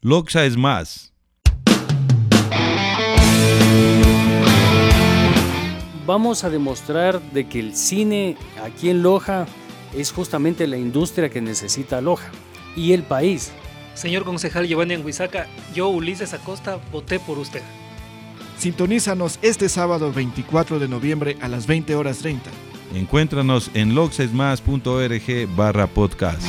Loxa es más. Vamos a demostrar de que el cine aquí en Loja es justamente la industria que necesita Loja y el país. Señor concejal Giovanni Anguizaca, yo, Ulises Acosta, voté por usted. Sintonízanos este sábado 24 de noviembre a las 20 horas 30. Encuéntranos en loxesmas.org barra podcast.